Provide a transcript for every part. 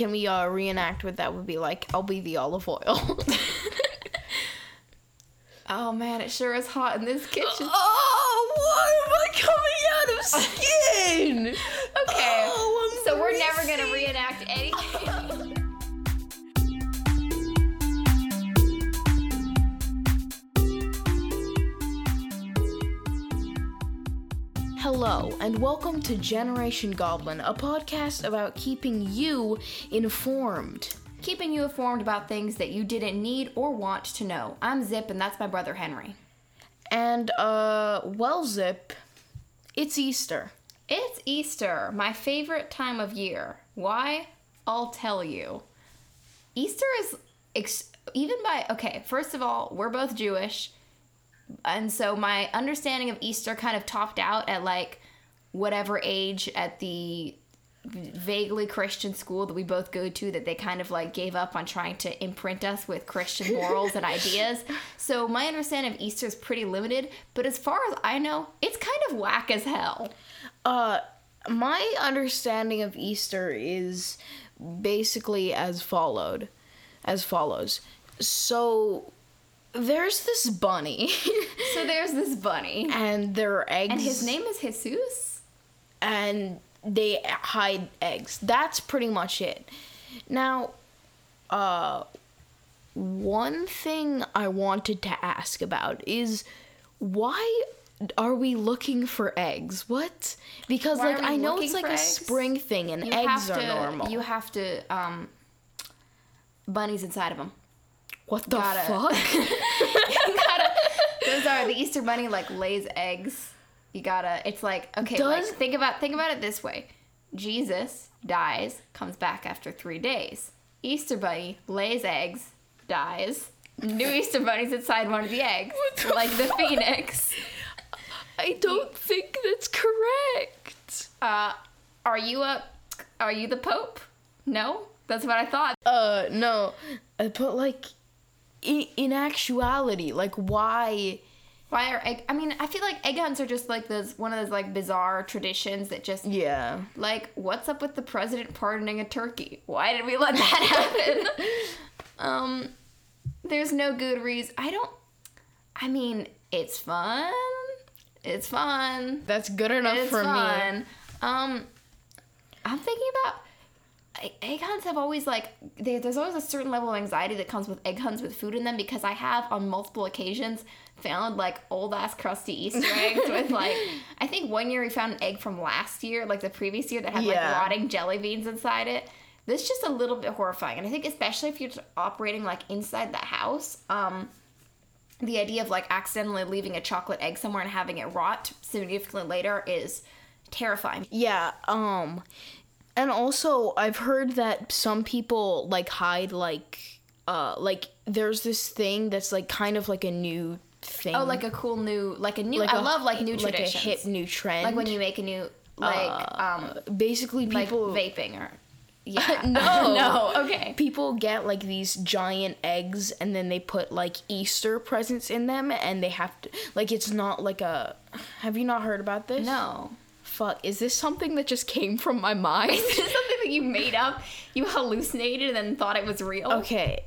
can we uh, reenact what that would be like? I'll be the olive oil. Oh man, it sure is hot in this kitchen. oh, why am I coming out of skin? Okay, Oh, so we're never gonna reenact anything. Hello, and welcome to Generation Goblin, a podcast about keeping you informed. Keeping you informed about things that you didn't need or want to know. I'm Zip, and that's my brother Henry. And, uh, well, Zip, it's Easter. It's Easter, my favorite time of year. Why? I'll tell you. Easter is ex- even by okay. First of all, we're both Jewish, and so my understanding of Easter kind of topped out at like whatever age at the vaguely Christian school that we both go to that they kind of like gave up on trying to imprint us with Christian morals and ideas. So my understanding of Easter is pretty limited, but as far as I know, it's kind of whack as hell. Uh, my understanding of Easter is basically as followed, as follows. So, there's this bunny, So there's this bunny, and there are eggs, and his name is Jesus. and they hide eggs. That's pretty much it. Now, uh, one thing I wanted to ask about is why are we looking for eggs? What? Because Why like I know it's like a eggs? spring thing and You eggs are to, normal. You have to, um, bunnies inside of them. What the gotta- fuck? Those are the Easter bunny like lays eggs. You gotta. It's like okay. like, think about think about it this way: Jesus dies, comes back after three days. Easter bunny lays eggs, dies. New Easter bunny's inside one of the eggs, the like the phoenix. I don't think that's correct. Uh, are you a? Are you the Pope? No, that's what I thought. Uh, no, uh, but like, in, in actuality, like, why? Why are egg? I mean, I feel like egg hunts are just like those one of those like bizarre traditions that just Yeah. like what's up with the president pardoning a turkey? Why did we let that happen? um, there's no good reason. I don't. I mean, it's fun. It's fun. That's good enough It's for me. fun. Um, I'm thinking about egg hunts have always like they, there's always a certain level of anxiety that comes with egg hunts with food in them because I have on multiple occasions found like old ass crusty Easter eggs with like I think one year we found an egg from last year, like the previous year that had Yeah. like rotting jelly beans inside it. This is just a little bit horrifying, and I think especially if you're operating like inside the house. Um, the idea of like accidentally leaving a chocolate egg somewhere and having it rot significantly later is terrifying. Yeah, um and also I've heard that some people like hide like uh like there's this thing that's like kind of like a new thing. Oh, like a cool new, like a new. Like I a- love like new like traditions. a hip new trend. Like when you make a new, like um, basically like people vaping or. Yeah. No. no. Okay. people get like these giant eggs and then they put like Easter presents in them and they have to like it's not like a Have you not heard about this? No. Fuck, is this something that just came from my mind? Is this something that you made up? You hallucinated and then thought it was real? Okay.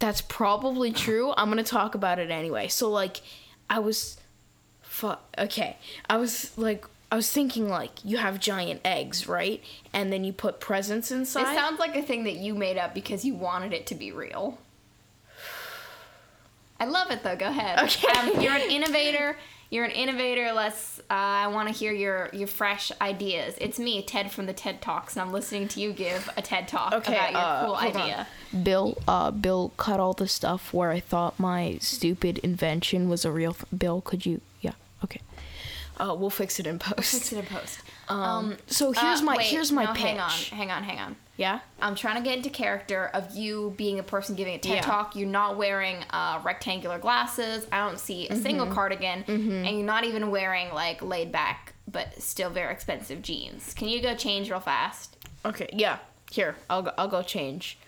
That's probably true. I'm to talk about it anyway. So like I was fuck okay. I was like I was thinking like you have giant eggs, right? And then you put presents inside. It sounds like a thing that you made up because you wanted it to be real. I love it though. Go ahead. Okay. Um, you're an innovator. You're an innovator. Let's. Uh, I want to hear your your fresh ideas. It's me, Ted from the TED Talks, and I'm listening to you give a TED Talk Okay, about your uh, cool hold on. idea. Bill, uh, Bill cut all the stuff where I thought my stupid invention was a real. Th- Bill, could you? Yeah, okay. Uh, we'll fix it in post. Fix it in post. Um, so here's Uh, my wait, here's my no, pitch. Hang on, hang on, hang on. Yeah. I'm trying to get into character of you being a person giving a TED Yeah. talk. You're not wearing uh, rectangular glasses. I don't see a single Mm-hmm. cardigan, and you're not even wearing like laid back but still very expensive jeans. Can you go change real fast? Okay. Yeah. Here, I'll go, I'll go change.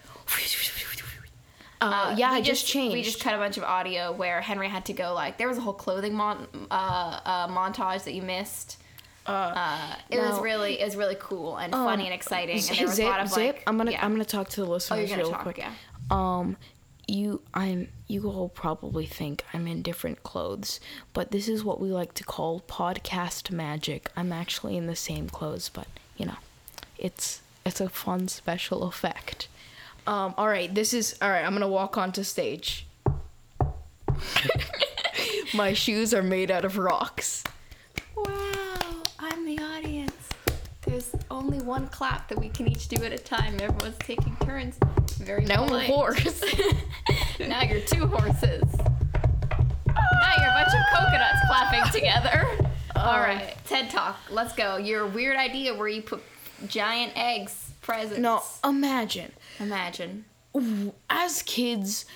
Uh, yeah, we I just, changed. We just cut a bunch of audio where Henry had to go like there was a whole clothing mon- uh, uh, montage that you missed. Uh, it was really it was really cool and funny and exciting, and there was zip, a lot of zip. like. I'm gonna yeah. I'm gonna talk to the Oh, listeners you're gonna real talk, quick. yeah. Um, you I'm you all probably think I'm in different clothes, but this is what we like to call podcast magic. I'm actually in the same clothes, but you know, it's it's a fun special effect. Um, all right, this is all right. I'm gonna walk onto stage. My shoes are made out of rocks. Wow, I'm the audience. There's only one clap that we can each do at a time. Everyone's taking turns. Very a polite. horse. now you're two horses. Now you're a bunch of coconuts clapping together. All right, TED Talk. Let's go. Your weird idea where you put giant eggs presents. no, imagine Imagine. as kids,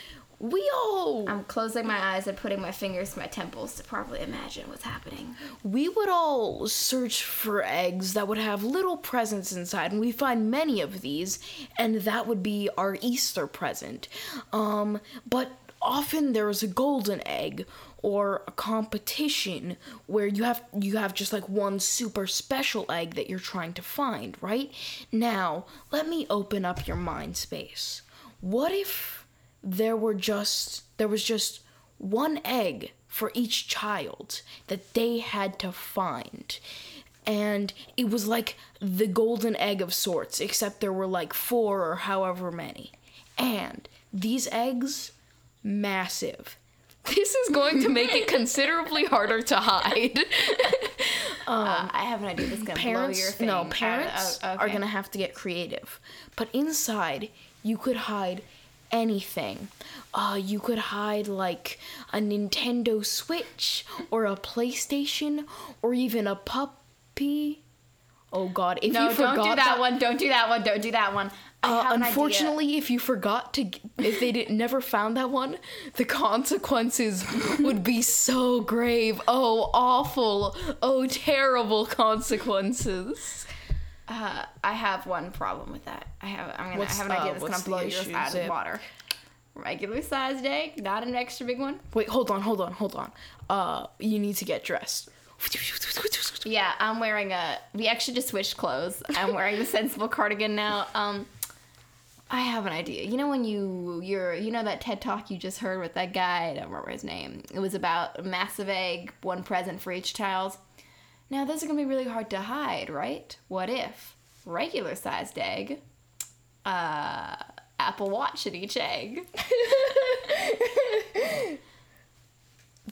we all I'm closing my eyes and putting my fingers to my temples to properly imagine what's happening. we would all search for eggs that would have little presents inside and we find many of these and that would be our easter present. Um but often there is a golden egg or a competition where you have you have just like one super special egg that you're trying to find right? Now let me open up your mind space. What if there were just there was just one egg for each child that they had to find. And it was like the golden egg of sorts, except there were like four or however many. And these eggs, massive. This is going to make it considerably harder to hide. Uh, I have an idea that's gonna blow your parents thing. no parents oh, are gonna have to get creative but inside you could hide anything uh you could hide like a nintendo switch or a playstation or even a puppy oh god if No, you forgot don't do that, one. Don't do that one. Don't do that one. Uh, idea. unfortunately, if you forgot to, if they did, never found that one, the consequences would be so grave. Oh, awful. Oh, terrible consequences. Uh, I have one problem with that. I have. I'm gonna. What's- I have an idea uh, that's what's gonna blow your out of water. Regular sized egg, not an extra big one. Wait, hold on, hold on, hold on. Uh, you need to get dressed. Yeah, I'm wearing a. We actually just switched clothes. I'm wearing the sensible cardigan now. Um, I have an idea. You know when you you're you know that TED talk you just heard with that guy. I don't remember his name. It was about a massive egg, one present for each child. Now those are gonna be really hard to hide, right? What if regular sized egg, uh, Apple Watch in each egg?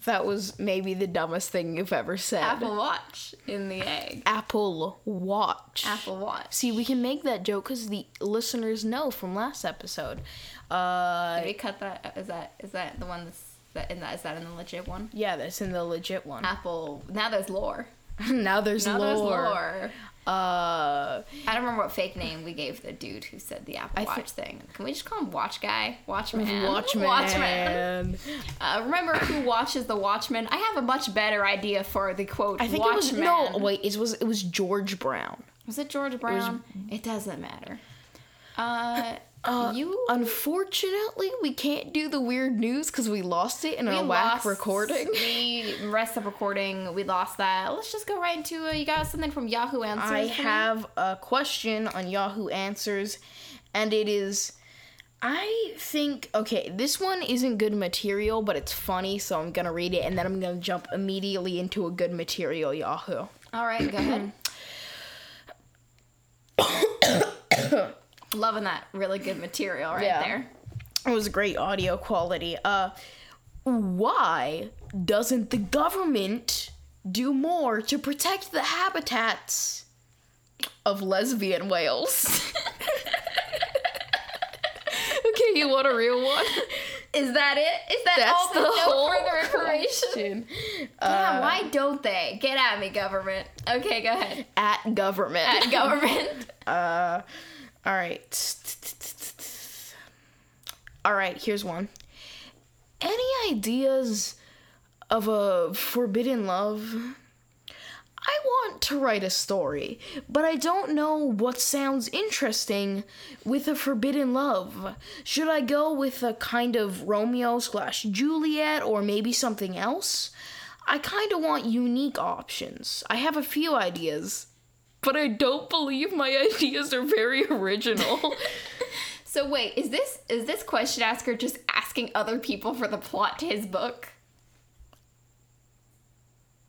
That was maybe the dumbest thing you've ever said. Apple Watch in the egg. Apple Watch. Apple Watch. See, we can make that joke because the listeners know from last episode. Uh, Did we cut that? Is that is that the one that's that in that is that in the legit one? yeah, that's in the legit one. Apple. Now there's lore. now there's Now lore. there's lore. Uh, I don't remember what fake name we gave the dude who said the Apple I Watch thi- thing. Can we just call him Watch Guy? Watchman. Watchman. Watchman. Uh, remember who watches the Watchman? I have a much better idea for the quote. I think Watchman. it was no. Wait, it was it was George Brown. Was it George Brown? It, doesn't matter. Uh, Uh, you. Unfortunately, we can't do the weird news because we lost it in we our whack lost- recording. We rest of recording. We lost that. Let's just go right into. Uh, you got something from Yahoo Answers? I me? have a question on Yahoo Answers, and it is. I think okay, this one isn't good material, but it's funny, so I'm gonna read it, and then I'm gonna jump immediately into a good material Yahoo. All right, go ahead. Loving that really good material right Yeah. there. It was great audio quality. Uh, why doesn't the government do more to protect the habitats of lesbian whales? okay, you want a real one? Is that it? Is that That's all? the no whole further information. Yeah, why don't they? Get at me, government. Okay, go ahead. At government. At government. Uh, all right. All right, here's one. Any ideas of a forbidden love? I want to write a story, but I don't know what sounds interesting with a forbidden love. Should I go with a kind of Romeo slash Juliet or maybe something else? I kind of want unique options. I have a few ideas, but I don't believe my ideas are very original. So wait, is this is this question asker just asking other people for the plot to his book?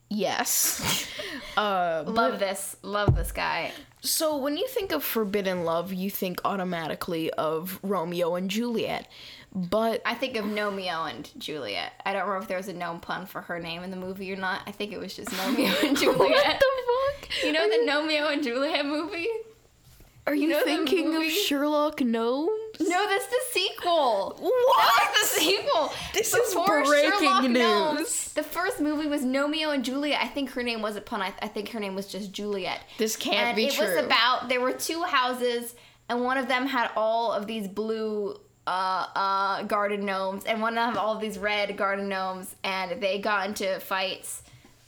yes. Uh, Love this. Love this guy. so when you think of forbidden love, you think automatically of Romeo and Juliet. But I think of Gnomeo and Juliet. I don't remember if there was a gnome pun for her name in the movie or not. I think it was just Gnomeo and Juliet. what the fuck? You know the Gnomeo and Juliet movie? Are you know thinking of? Sherlock Gnomes? No, that's the sequel. What? That's the sequel. This is breaking Gnomes, news. the first movie was Gnomeo and Juliet. I think her name was a pun. I, I think her name was just Juliet. This can't and be it true. It was about there were two houses, and one of them had all of these blue uh, uh, garden gnomes, and one of them all these red garden gnomes, and they got into fights,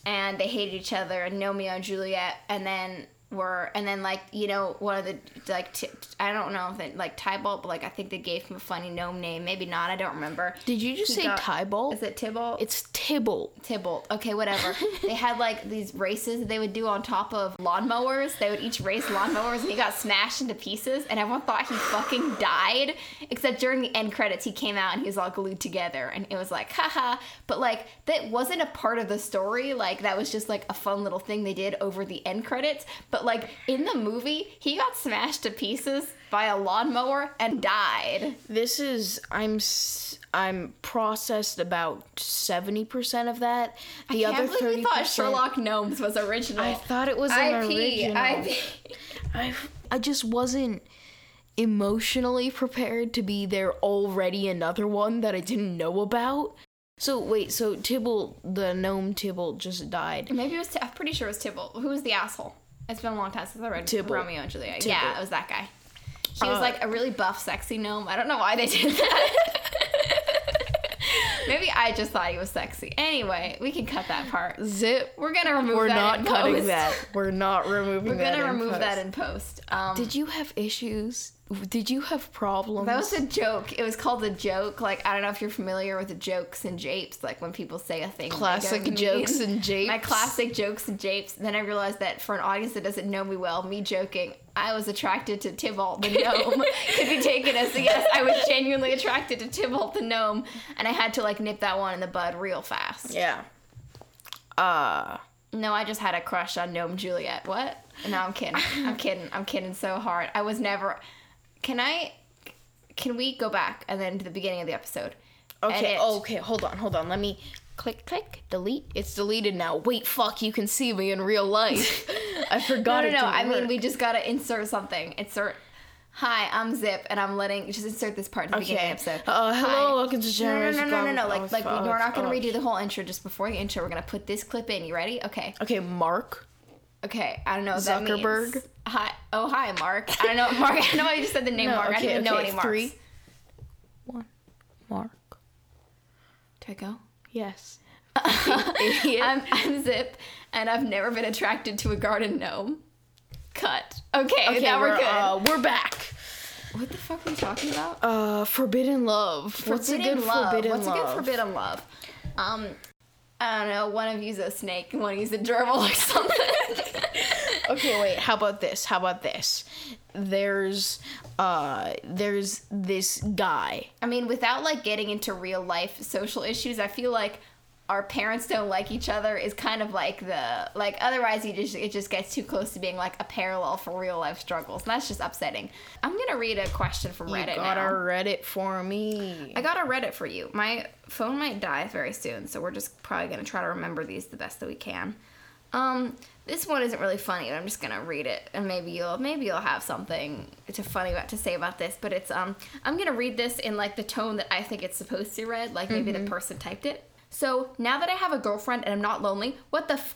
and they hated each other, and Gnomeo and Juliet, and then were and then like you know one of the like t- I don't know if it like Tybalt, but like I think they gave him a funny gnome name, maybe not, I don't remember. Did you just He say got- Tybalt? Is it Tybalt? It's Tybalt. Tybalt. Okay, whatever. they had like these races that they would do on top of lawnmowers. They would each race lawnmowers, and he got smashed into pieces. And everyone thought he fucking died. Except during the end credits, he came out and he was all glued together, and it was like, haha. But like that wasn't a part of the story. Like that was just like a fun little thing they did over the end credits. But like in the movie, he got smashed to pieces by a lawnmower and died. This is I'm I'm processed about seventy percent of that. The I other can't believe thirty thought. Sherlock Gnomes was original. I thought it was an IP, original. IP. I I just wasn't emotionally prepared to be there already another one that I didn't know about. So wait, so Tibble, the gnome Tibble, just died. Maybe it was. T- I'm pretty sure it was Tibble. Who was the asshole? It's been a long time since I read Tybalt. Romeo and Juliet. Yeah, it was that guy. He was Uh, like a really buff, sexy gnome. I don't know why they did that. Maybe I just thought he was sexy. Anyway, we can cut that part. Zip. We're gonna remove We're that. not in cutting post. that. We're not removing We're gonna remove post. that in post. Um, Did you have issues? Did you have problems? That was a joke. It was called a joke. Like I don't know if you're familiar with the jokes and japes. Like when people say a thing. Classic jokes mean. and japes. My classic jokes and japes. Then I realized that for an audience that doesn't know me well, me joking, I was attracted to Tybalt the gnome could be taken as a yes. I was genuinely attracted to Tybalt the gnome, and I had to like nip that one in the bud real fast. yeah. Uh No, I just had a crush on Gnome Juliet. What? No, I'm kidding. I'm kidding. I'm kidding so hard. I was never. Can I? Can we go back and then to the beginning of the episode? Okay. Edit. Okay. Hold on. Hold on. Let me click, click, delete. It's deleted now. Wait. Fuck. You can see me in real life. I forgot no, it. no. didn't I mean, we just gotta insert something. Insert. Hi, I'm Zip, and I'm letting just insert this part at the beginning of the Okay. episode. Uh, hello. Hi. Welcome to No, no, no, no, no, no. Oh, Like, like we're not gonna Oh. redo the whole intro just before the intro. We're gonna put this clip in. You ready? Okay. Okay, Mark. Okay. I don't know what that means. Zuckerberg? Hi. Oh, hi, Mark. I don't know, Mark. I know I just said the name No, Mark. I okay, don't even know okay, any Marks. three. One. Mark. Do I go? Yes. I'm, I'm Zip, and I've never been attracted to a garden gnome. Cut. Okay, okay, now we're, we're good. Uh, we're back. what the fuck are we talking about? Uh, forbidden love. What's a good love. forbidden What's love? What's a good forbidden love? Um, I don't know. One of you's a snake, and one of you's a gerbil or something. okay, wait. How about this? How about this? There's, uh, there's this guy. I mean, without like getting into real life social issues, I feel like our parents don't like each other is kind of like the like otherwise you just it just gets too close to being like a parallel for real life struggles and that's just upsetting i'm gonna read a question from Reddit. You got now. a Reddit for me. I got a Reddit for you. My phone might die very soon, so we're just probably gonna try to remember these the best that we can. Um, this one isn't really funny, but I'm just gonna read it, and maybe you'll maybe you'll have something to funny about to say about this. But it's um, I'm gonna read this in like the tone that I think it's supposed to read, like maybe the person typed it. So now that I have a girlfriend and I'm not lonely, what the f-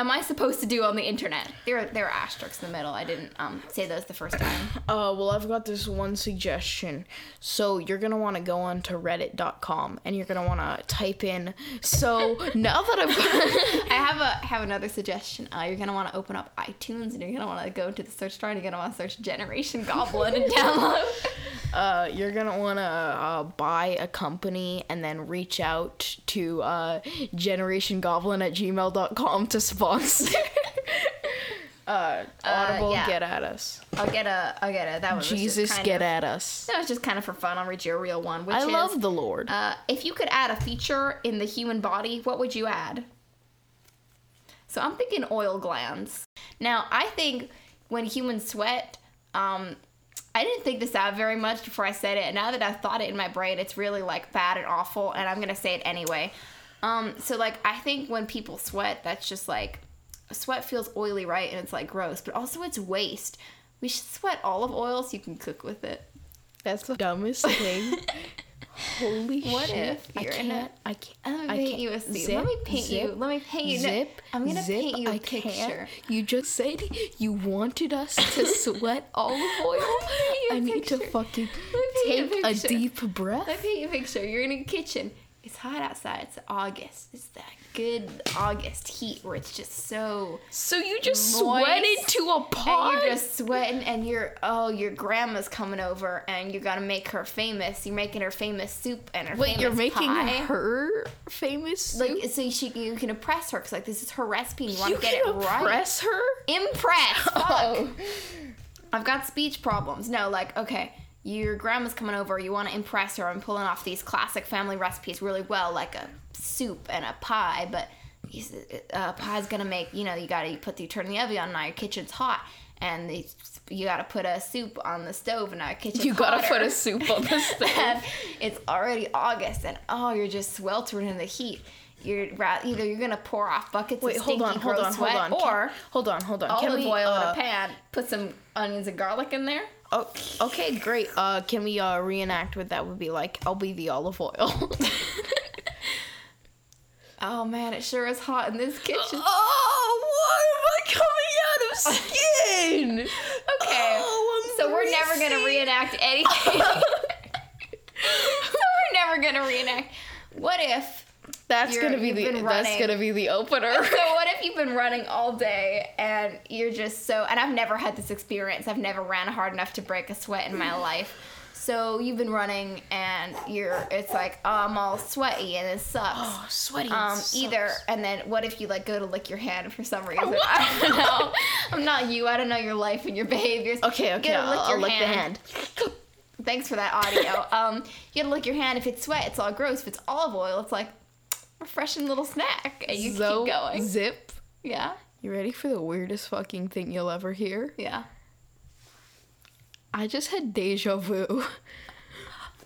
am I supposed to do on the internet? There, there are asterisks in the middle. I didn't um, say those the first time. Uh, well, I've got this one suggestion. So you're gonna want to go on to Reddit.com and you're gonna want to type in. So now that I've got, I have a have another suggestion. Uh, you're gonna want to open up iTunes and you're gonna want to go to the search bar and you're gonna want to search Generation Goblin and download. uh, you're gonna want to uh, buy a company and then reach out to uh, GenerationGoblin at gmail.com to sponsor. uh, Audible, yeah. get at us. I'll get a. I'll get a. That one. was Jesus, get of, at us. That was just kind of for fun. I'll read you a real one. Which I is, love the Lord. Uh, if you could add a feature in the human body, what would you add? So I'm thinking oil glands. Now, I think when humans sweat, um, I didn't think this out very much before I said it. And now that I've thought it in my brain, it's really like bad and awful. And I'm going to say it anyway. Um, so, like, I think when people sweat, that's just like, sweat feels oily, right? And it's like gross. But also, it's waste. We should sweat olive oil so you can cook with it. That's the dumbest thing. Holy What shit! if I you're in can't. I can't. Let me I paint can't. you a scene. Zip, Let me paint you. Let me paint you. No, Zip. I'm gonna zip, paint you a I picture. Can't. You just said you wanted us to sweat olive oil. you a I need to fucking Let me paint you a take a deep breath. Let me paint you a picture. You're in a kitchen. It's hot outside. It's August. It's that good August heat where it's just so. So you just sweat into a pot. And you're just sweating, and you're oh, your grandma's coming over, and you're gonna make her famous. You're making her famous soup and her Wait, famous you're making pie. her famous soup? like so she you can impress her because like this is her recipe. And you want you to get it right. impress her? Impress. Fuck. Oh. I've got speech problems. No, like, okay, your grandma's coming over, you want to impress her and pulling off these classic family recipes really well, like a soup and a pie, but these- uh, pie's gonna make, you know, you gotta put the, turn the oven on, now your kitchen's hot, and the, you gotta put a soup on the stove, and now your kitchen's hot. You gotta hotter. put a soup on the stove. it's already August, and oh, you're just sweltering in the heat. You're either you're gonna pour off buckets Wait, of hold stinky on, hold gross on, sweat, hold on. or Can- hold on, hold on. olive Can we, oil in uh, a pan, put some onions and garlic in there. Oh, okay, great. Uh, can we uh, reenact what that would be like? I'll be the olive oil. Oh man, it sure is hot in this kitchen. oh, why am I coming out of skin? Okay, Oh, so we're never gonna reenact anything. so we're never gonna reenact. What if? That's You're- gonna be the been that's gonna be the opener. So what if you've been running all day and you're just so? And I've never had this experience. I've never ran hard enough to break a sweat in my life. So you've been running and you're. It's like oh, I'm all sweaty and it sucks. Oh, sweaty. um sucks. either and then what if you like go to lick your hand for some reason i don't know i'm not you i don't know your life and your behaviors Okay, okay. I'll, I'll lick the hand. thanks for that audio um you gotta lick your hand if it's sweat it's all gross if it's olive oil it's like refreshing little snack. And you So, keep going. Zip. yeah. You ready for the weirdest fucking thing you'll ever hear? yeah. I just had deja vu.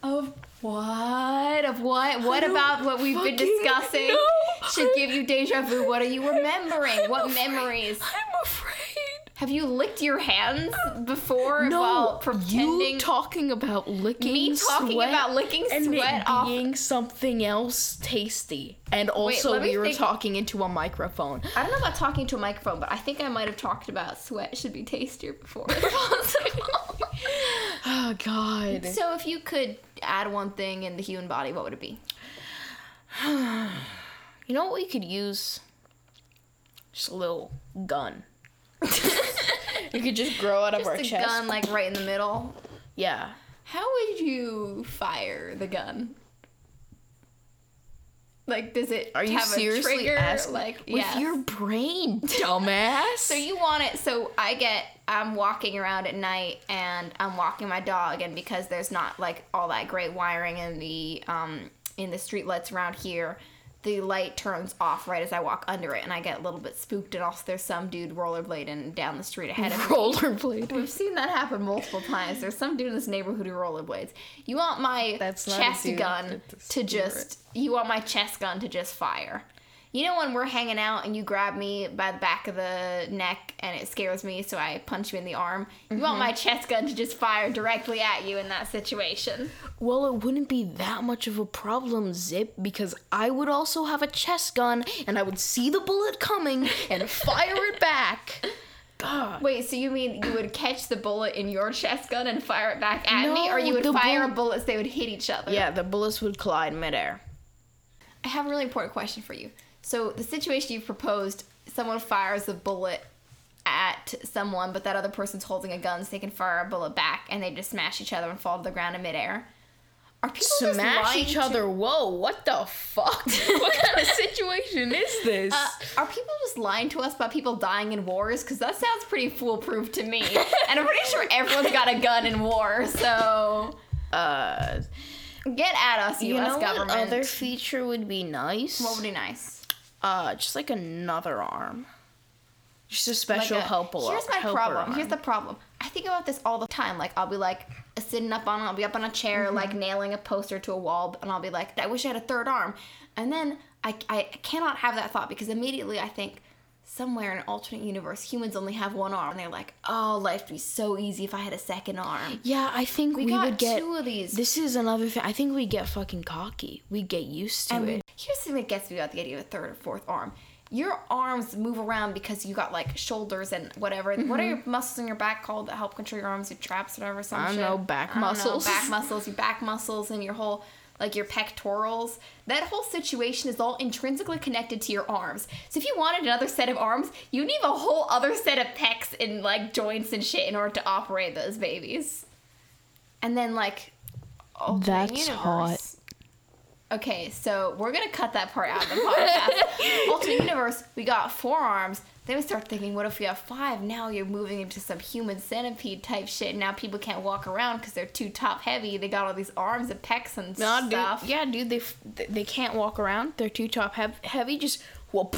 of what? Of what? What about what we've been discussing? know. should give you deja vu. What are you remembering? What memories? I'm afraid. Have you licked your hands before No, while pretending you talking about licking sweat? me talking sweat about licking and sweat it off being something else tasty. And also, me we were think. talking into a microphone. I don't know about talking to a microphone, but I think I might have talked about sweat should be tastier before. Oh God. so if you could add one thing in the human body, what would it be? You know what we could use? Just a little gun. you could just grow out of our Just a chest. gun like right in the middle. Yeah. How would you fire the gun? Like, does it Are you have seriously a trigger? asking? Like, with yes. your brain, dumbass? So you want it? So I get. I'm walking around at night and I'm walking my dog, and because there's not like all that great wiring in the um in the street lights around here, the light turns off right as I walk under it, and I get a little bit spooked. And also, there's some dude rollerblading down the street ahead of me. rollerblade. We've seen that happen multiple times. There's some dude in this neighborhood who rollerblades. You want my That's chest gun to just. You want my chest gun to just fire. You know when we're hanging out and you grab me by the back of the neck and it scares me, so I punch you in the arm. You want my mm-hmm. chest gun to just fire directly at you in that situation. Well, it wouldn't be that much of a problem, Zip, because I would also have a chest gun and I would see the bullet coming and fire it back. God. Wait, so you mean you would catch the bullet in your chest gun and fire it back at me, or you would fire bull- bullets they would hit each other? Yeah, the bullets would collide midair. I have a really important question for you. So the situation you've proposed, someone fires a bullet at someone, but that other person's holding a gun, so they can fire a bullet back, and they just smash each other and fall to the ground in midair. Are people just Smash each to- other. Whoa, what the fuck? what kind of situation is this? Uh, are people just lying to us about people dying in wars? Because that sounds pretty foolproof to me. and I'm pretty sure everyone's got a gun in war, so Uh, get at us, you U.S. know government. what other feature would be nice? what would be nice? Uh, just like another arm. Just a special Like a- helper. Here's my helper problem. arm. Here's the problem. I think about this all the time. Like I'll be like sitting up on, I'll be up on a chair, Mm-hmm. like nailing a poster to a wall, and I'll be like, I wish I had a third arm. And then I, I cannot have that thought because immediately I think somewhere in an alternate universe, humans only have one arm, and they're like, oh, life would be so easy if I had a second arm. Yeah, I think we, We got would get two of these. This is another thing. I think we get fucking cocky. We get used to And it. here's the thing that gets me about the idea of a third or fourth arm. Your arms move around because you got like shoulders and whatever. What are mm-hmm. your muscles in your back called that help control your arms? Your traps, whatever. Some I don't shit. know, back don't know, muscles. back muscles. Your back muscles and your whole like your pectorals. That whole situation is all intrinsically connected to your arms. So if you wanted another set of arms, you need a whole other set of pecs and like joints and shit in order to operate those babies. And then like That's hot. Okay, so we're gonna cut that part out of the podcast. Alternate universe, we got four arms. Then we start thinking, what if we have five? Now you're moving into some human centipede type shit. Now people can't walk around because they're too top heavy. They got all these arms and pecs and dude. stuff. Yeah, dude. They f- they can't walk around. They're too top heavy. Just well,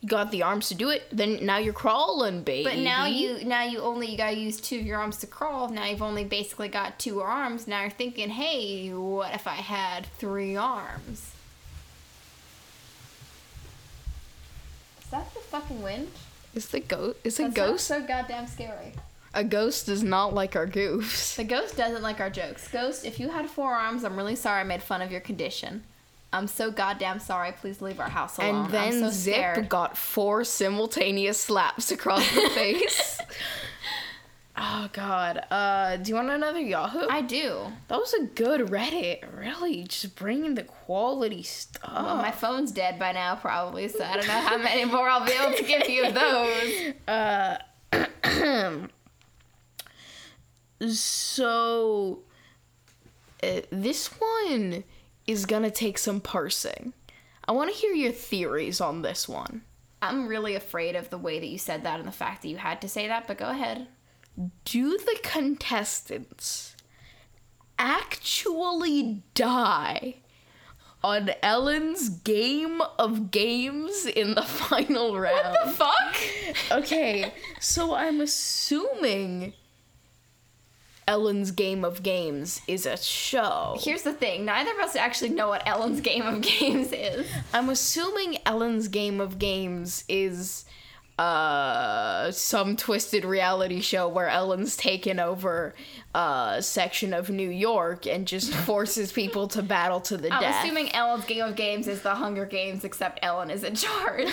you got the arms to do it. Then now you're crawling, baby. But now you now you only you gotta use two of your arms to crawl. Now you've only basically got two arms. Now you're thinking, hey, what if I had three arms? Is that the fucking wind? Is the ghost? Is a That sounds ghost? so goddamn scary. A ghost does not like our goofs. The ghost doesn't like our jokes. Ghost, if you had four arms, I'm really sorry I made fun of your condition. I'm so goddamn sorry. Please leave our house alone. And then so Zip scared. got four simultaneous slaps across the face. Oh God. Uh, do you want another Yahoo? I do. that was a good Reddit. Really, just bringing the quality stuff. Well, my phone's dead by now, probably, so I don't know how many more I'll be able to give you of those. Uh, so uh, this one is gonna take some parsing. I want to hear your theories on this one. I'm really afraid of the way that you said that and the fact that you had to say that, but go ahead. Do the contestants actually die on Ellen's game of games in the final round? What the fuck? okay, so I'm assuming Ellen's Game of Games is a show. Here's the thing neither of us actually know what Ellen's game of games is. I'm assuming Ellen's Game of Games is uh some twisted reality show where Ellen's taken over a section of New York and just forces people to battle to the death. I'm assuming Ellen's game of games is the Hunger Games, except Ellen is in charge.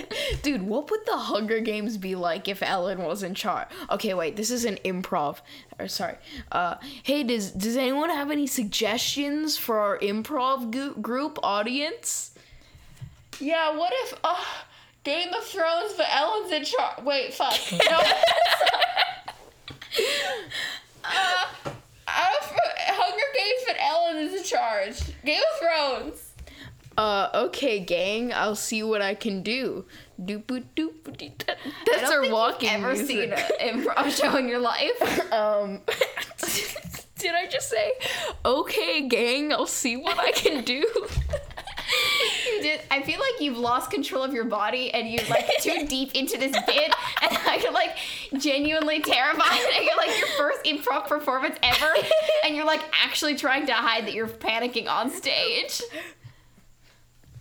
Dude, what would the Hunger Games be like if Ellen was in charge? Okay, wait, this is an improv. Or sorry. Uh, hey, does does anyone have any suggestions for our improv group audience? Yeah, what if uh Game of Thrones but Ellen's in charge? Wait, fuck. No. uh, Hunger Games but Ellen is in charge. Game of Thrones. Uh, okay, gang, I'll see what I can do. Doop doop doop. dee- That's our walking you've ever music. seen an improv show in your life. Um, did I just say, okay, gang, I'll see what I can do? Did. I feel like you've lost control of your body and you're like too deep into this bit, and I get like genuinely terrified. I get like your first improv performance ever, and you're like actually trying to hide that you're panicking on stage.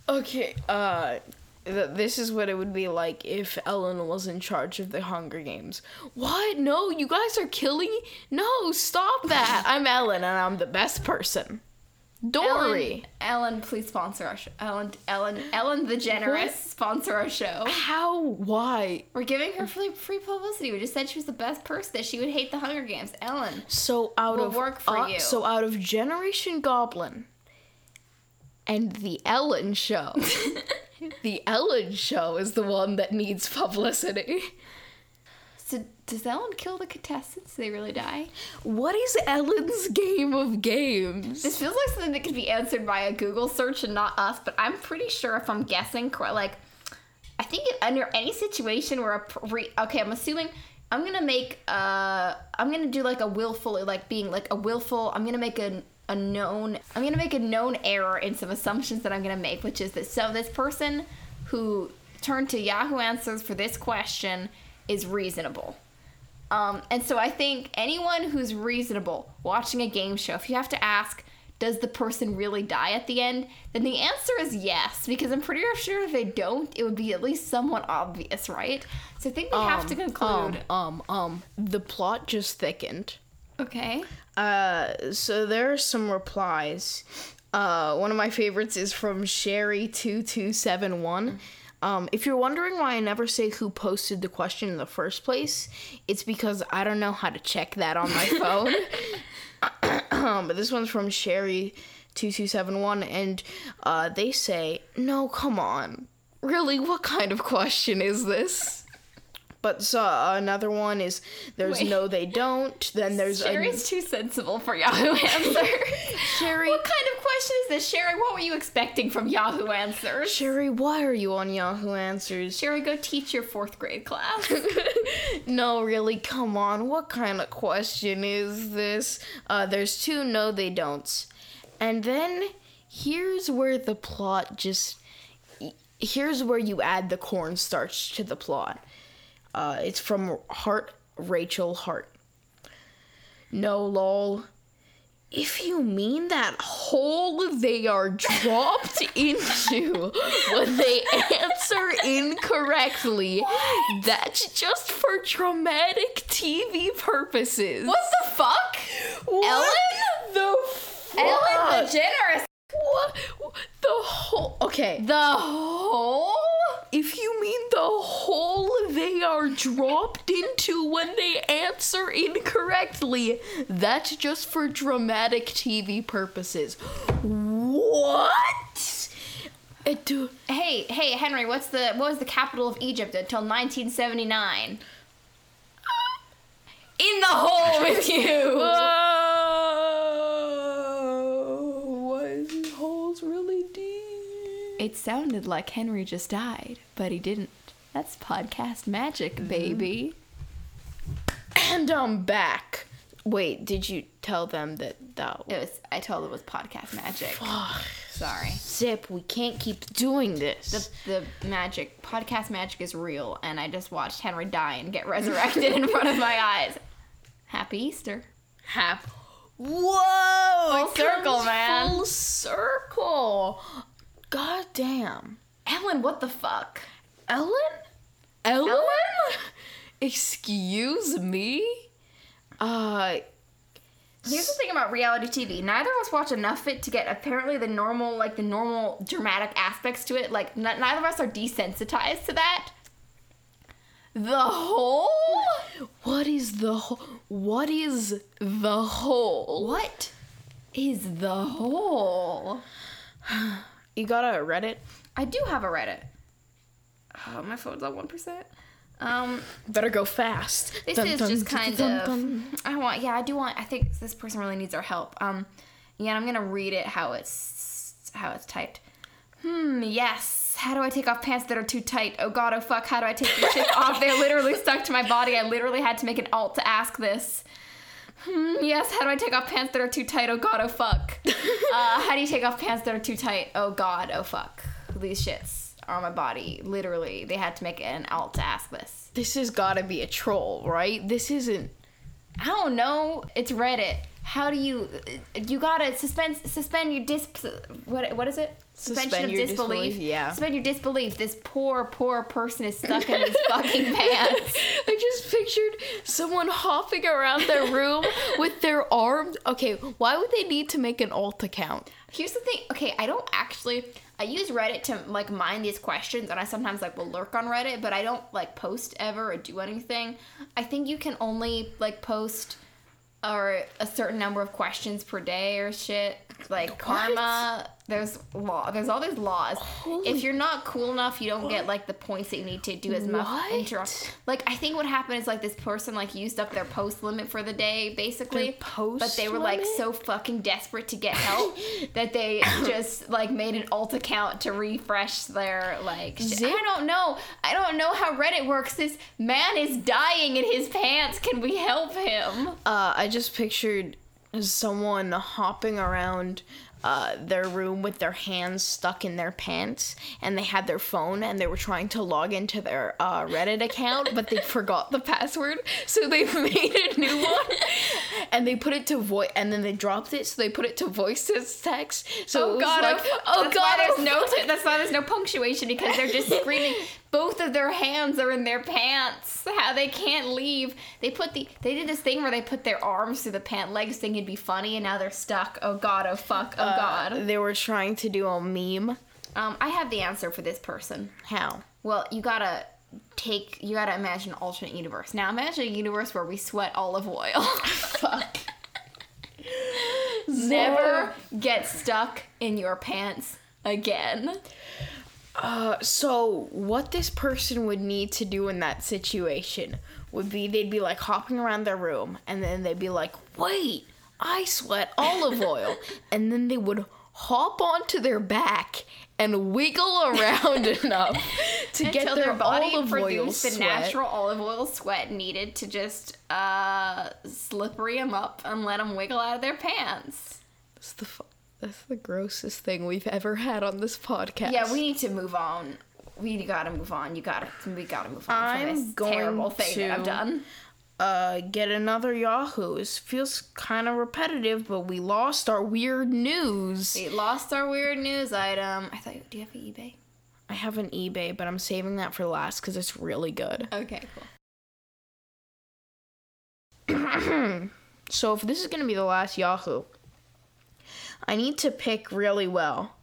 Okay, uh, th- this is what it would be like if Ellen was in charge of the Hunger Games. What? No, you guys are killing. No, stop that. I'm Ellen and I'm the best person. Dory. Ellen, Ellen, please sponsor our show. Ellen, Ellen, Ellen the Generous, sponsor our show. How? Why? We're giving her free, free publicity. We just said she was the best person, that she would hate the Hunger Games. Ellen. So out of work for uh, you. So out of Generation Goblin and the Ellen Show, the Ellen Show is the one that needs publicity. So does Ellen kill the contestants? Do they really die? What is Ellen's game of games? This feels like something that could be answered by a Google search and not us, but I'm pretty sure if I'm guessing, like, I think under any situation where a pre- okay, I'm assuming I'm gonna make uh I'm gonna do like a willful like being like a willful I'm gonna make a a known I'm gonna make a known error in some assumptions that I'm gonna make, which is that so this person who turned to Yahoo Answers for this question is reasonable. Um, and so I think anyone who's reasonable watching a game show, if you have to ask, does the person really die at the end? Then the answer is yes, because I'm pretty sure if they don't, it would be at least somewhat obvious, right? So I think we have to conclude. Um, um, um, the plot just thickened. okay. Uh, so there are some replies. Uh, one of my favorites is from Sherry2271. Um, if you're wondering why I never say who posted the question in the first place, it's because I don't know how to check that on my phone. um, but this one's from Sherry2271, and uh, they say, No, come on. Really, what kind of question is this? But so, uh, another one is there's Wait. no, they don't. Then there's a Sherry's too sensible for Yahoo Answers. Sherry- What kind of question is this? Sherry, what were you expecting from Yahoo Answers? Sherry, why are you on Yahoo Answers? Sherry, go teach your fourth grade class. no, really, come on. What kind of question is this? Uh, there's two no, they don'ts. And then here's where the plot just. Here's where you add the cornstarch to the plot. Uh, it's from Heart Rachel Hart. No, lol. If you mean that hole they are dropped into when they answer incorrectly, that's just for dramatic TV purposes. what the fuck? Ellen? The fuck? Ellen DeGeneres. What? The whole. Okay. The hole? If you mean the hole they are dropped into when they answer incorrectly, that's just for dramatic TV purposes. What? Uh, do. Hey, hey, Henry, what's the what was the capital of Egypt until 1979? In the hole with you. Oh, was holes really deep? It sounded like Henry just died, but he didn't. That's podcast magic, mm-hmm. baby. And I'm back. Wait, did you tell them that that It was. I told it was podcast magic. Sorry. Zip, we can't keep doing this. The the magic podcast magic is real, and I just watched Henry die and get resurrected in front of my eyes. Happy Easter. Happy Whoa! Full circle, man. Full circle. God damn. Ellen, what the fuck? Ellen? Ellen? Ellen? Excuse me? Uh, Here's the thing about reality TV. Neither of us watch enough of it to get apparently the normal, like the normal dramatic aspects to it. Like n- neither of us are desensitized to that. The whole? what is the whole? What is the whole? What is the whole? You got a Reddit? I do have a Reddit. Oh, my phone's on one percent. Um, Better go fast. this Dun, is dun, just kind dun, of. I want. Yeah, I do want. I think this person really needs our help. Um, yeah, I'm gonna read it how it's how it's typed. Hmm. Yes. How do I take off pants that are too tight? Oh God. Oh fuck. How do I take these shits off? They're literally stuck to my body. I literally had to make an alt to ask this. Hmm, yes, how do I take off pants that are too tight? Oh god, oh fuck. uh, how do you take off pants that are too tight? Oh god, oh fuck. These shits are on my body. Literally, they had to make an alt to ask this. This has got to be a troll, right? This isn't. I don't know. It's Reddit. How do you uh, you gotta suspend suspend your dis what what is it suspension Suspend of disbelief disbelief, yeah. suspend your disbelief this poor poor person is stuck in his fucking pants I just pictured someone hopping around their room with their arms. Okay, why would they need to make an alt account? here's the thing okay i don't actually i use reddit to like mine these questions and i sometimes like will lurk on reddit but i don't like post ever or do anything i think you can only like post or a certain number of questions per day or shit like karma there's law there's all these laws Holy- if you're not cool enough you don't get like the points that you need to do as much What? inter- like i think what happened is like this person like used up their post limit for the day basically Their post but they were like limit? so fucking desperate to get help that they just like made an alt account to refresh their like shit. I don't know. I don't know how Reddit works. This man is dying in his pants. Can we help him? Uh, I just pictured someone hopping around uh, their room with their hands stuck in their pants, and they had their phone, and they were trying to log into their uh, Reddit account, but they forgot the password, so they made a new one, and they put it to voice, and then they dropped it, so they put it to voice as text. So it was like, oh, oh that's god, why oh, there's no t- that's why there's no punctuation because they're just screaming. Both of their hands are in their pants. How they can't leave. They put the they did this thing where they put their arms through the pant legs thinking it'd be funny, and now they're stuck. Oh god. Oh fuck. Oh god. They were trying to do a meme. Um, I have the answer for this person. How? Well, you gotta take, you gotta imagine an alternate universe. Now, imagine a universe where we sweat olive oil. Fuck. Never get stuck in your pants again. Uh, so what this person would need to do in that situation would be they'd be like hopping around their room and then they'd be like, wait, I sweat olive oil. and then they would hop onto their back and wiggle around enough to get Until their, their body olive oil produced the natural olive oil sweat needed to just uh, slippery them up and let them wiggle out of their pants. That's the, fu- that's the grossest thing we've ever had on this podcast. Yeah, we need to move on. We gotta move on. You gotta, we gotta move on I'm from this going terrible thing that I've done. uh, get another Yahoo. It feels kind of repetitive, but we lost our weird news. We lost our weird news item. I thought, do you have an eBay? I have an eBay, but I'm saving that for last because it's really good. Okay, cool. So if this is gonna be the last Yahoo, I need to pick really well.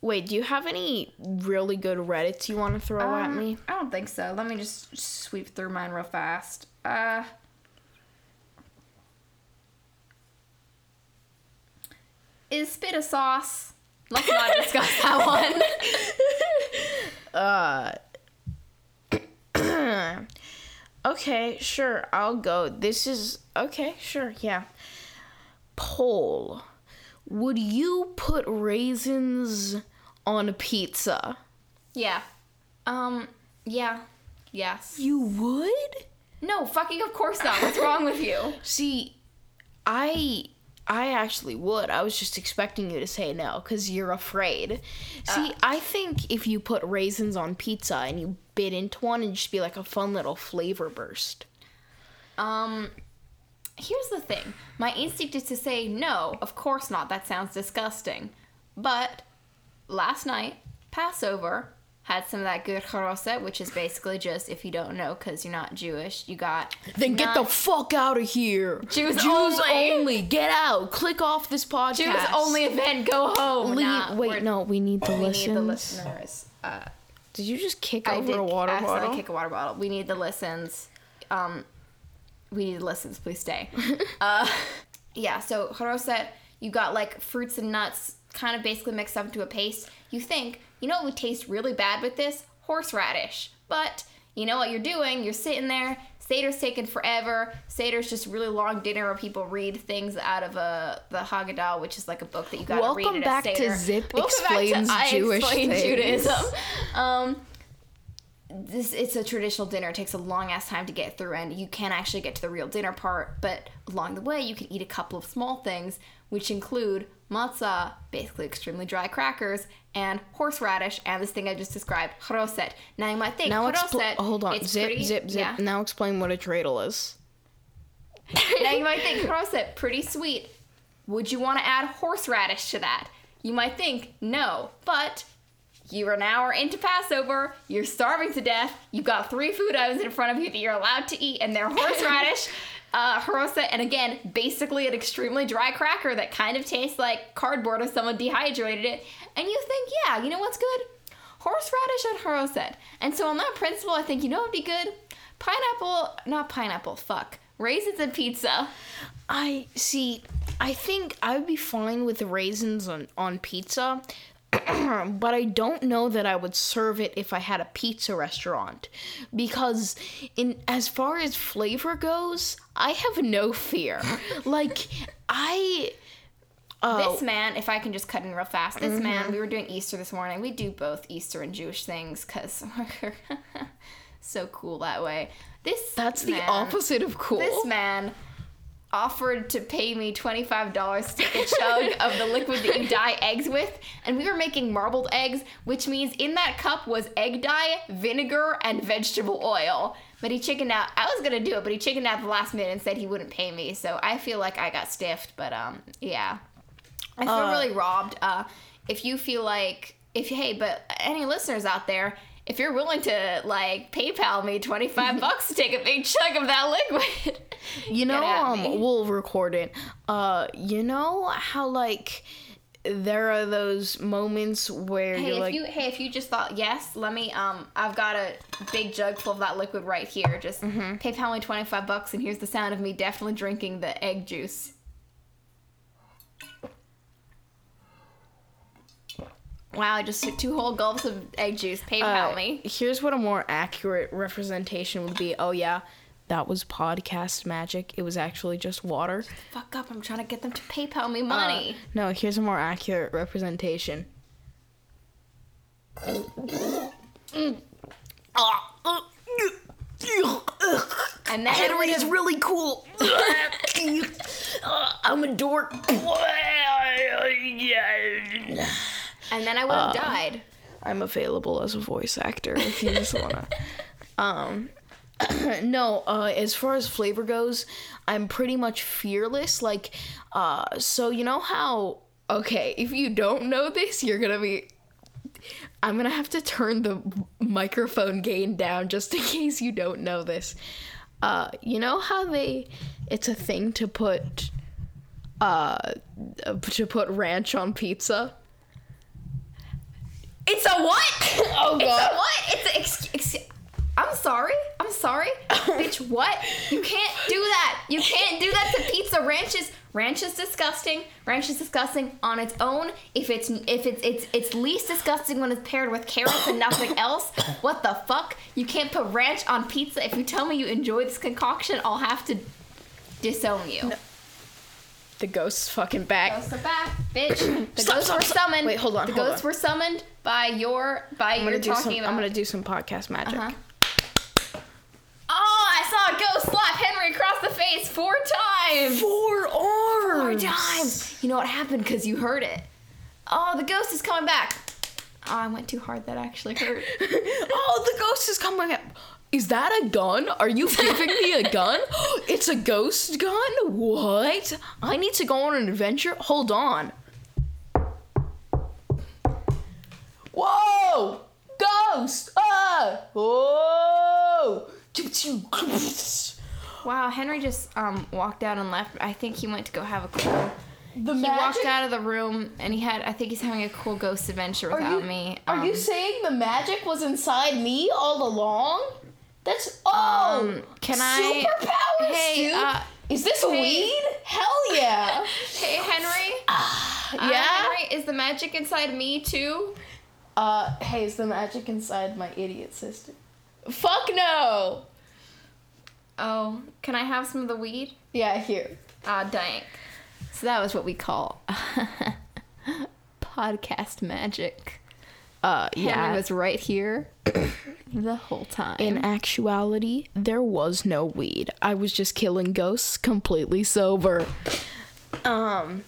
Wait, do you have any really good Reddits you want to throw at Um, me? I don't think so. Let me just sweep through mine real fast. Uh, is spit a sauce? Let's not discuss that one. Okay, sure, I'll go. This is okay, sure, yeah. Poll. Would you put raisins on a pizza? Yeah. Um. Yeah. Yes. You would? No. Fucking. Of course not. What's wrong with you? See, I I actually would. I was just expecting you to say no cuz you're afraid. See, I think if you put raisins on pizza and you bit into one it'd just be like a fun little flavor burst. Um. Here's the thing. My instinct is to say no. Of course not. That sounds disgusting. But last night, Passover had some of that good charoset, which is basically just if you don't know because you're not Jewish, you got Then get the fuck out of here. Jews Jews only. only. Get out. Click off this podcast. Jews only event. Go home. Leave- Nah, wait, no, we need the We listens. need the listeners. Uh, Did you just kick I over did a water bottle? kick a water bottle. We need the listens. Um, we need the listens. Please stay. uh, yeah. So charoset, you got like fruits and nuts, kind of basically mixed up into a paste. You think, you know, what would taste really bad with this horseradish, but you know what you're doing? You're sitting there. Seder's taking forever. Seder's just really long dinner where people read things out of uh, the Haggadah, which is like a book that you gotta read Welcome at back a to. Zip Welcome Explains back to Jewish I Explain Things. Judaism. Um, this it's a traditional dinner. It takes a long ass time to get through, and you can actually get to the real dinner part. But along the way, you can eat a couple of small things, which include matzah, basically extremely dry crackers, and horseradish, and this thing I just described, charoset. Now you might think now charoset. expl- hold on. Zip, pretty- zip, zip. yeah. Now explain what a dreidel is. now you might think, Haroset, pretty sweet. Would you want to add horseradish to that? You might think, no, but you are an hour into Passover, you're starving to death, you've got three food items in front of you that you're allowed to eat, and they're horseradish, uh, harosa, and again, basically an extremely dry cracker that kind of tastes like cardboard if someone dehydrated it, and you think, yeah, you know what's good? Horseradish and haroset. And so on that principle, I think, you know what would be good? Pineapple, not pineapple, fuck. Raisins and pizza. I see. I think I would be fine with raisins on, on pizza, but I don't know that I would serve it if I had a pizza restaurant because in as far as flavor goes, I have no fear. like I Oh. This man, if I can just cut in real fast, this man, we were doing Easter this morning. We do both Easter and Jewish things because we're so cool that way. This that's the opposite of cool. This man offered to pay me $25 to take a chug of the liquid that you dye eggs with. And we were making marbled eggs, which means in that cup was egg dye, vinegar, and vegetable oil. But he chickened out. I was gonna do it, but he chickened out at the last minute and said he wouldn't pay me. So I feel like I got stiffed, but um, yeah. I feel Uh, really robbed. Uh, if you feel like, if hey, but any listeners out there, if you're willing to like PayPal me 25 bucks to take a big chunk of that liquid, You know, um, we'll record it. Uh, you know how like there are those moments where Hey, you're if like, you hey, if you just thought yes, let me um I've got a big jug full of that liquid right here. Just Mm-hmm. PayPal me 25 bucks and here's the sound of me definitely drinking the egg juice. Wow, I just took two whole gulps of egg juice. PayPal uh, me. here's what a more accurate representation would be. Oh yeah, that was podcast magic. It was actually just water. Fuck up, I'm trying to get them to PayPal me Uh, money. no, here's a more accurate representation. and then Henry is really cool. I'm a dork. and then I would have died. I'm available as a voice actor if you just wanna. Um, no, uh, as far as flavor goes, I'm pretty much fearless. Like, uh, so you know how? Okay, if you don't know this, you're gonna be. I'm gonna have to turn the microphone gain down just in case you don't know this. Uh, you know how they? It's a thing to put. Uh, to put ranch on pizza. It's a what? Oh god. It's a what? It's a, ex, ex, I'm sorry. I'm sorry. Bitch, what? You can't do that. You can't do that to pizza. Ranch is ranch is disgusting. Ranch is disgusting on its own. If it's if it's it's it's least disgusting when it's paired with carrots and nothing else. What the fuck? You can't put ranch on pizza. If you tell me you enjoy this concoction, I'll have to disown you. The ghost's fucking back. The ghosts are back, bitch. The Stop, ghosts stop, were stop. summoned. Wait, hold on, The hold ghosts on. were summoned by your by I'm your talking some. about. I'm gonna do some podcast magic. Uh-huh. Oh, I saw a ghost slap Henry across the face four times. Four arms. Four times. You know what happened because you heard it. Oh, the ghost is coming back. Oh, I went too hard. That actually hurt. oh, the ghost is coming up. Is that a gun? Are you giving me a gun? It's a ghost gun? What? I need to go on an adventure? Hold on. Whoa! Ghost! Ah! Whoa! wow, Henry just um walked out and left. I think he went to go have a cool. The He magic. walked out of the room and he had. I think he's having a cool ghost adventure Are without you, me. Are you Um, saying the magic was inside me all along? That's oh, Um, can I- superpowers, Hey, dude? uh, is this hey. weed? Hell yeah! Hey, Henry. Uh, yeah. Henry, is the magic inside me too? Uh, hey, is the magic inside my idiot sister? Fuck no! Oh, can I have some of the weed? Yeah, here. Ah, dang. So that was what we call podcast magic. Uh, yeah. It was right here the whole time. In actuality, there was no weed. I was just killing ghosts completely sober. Um,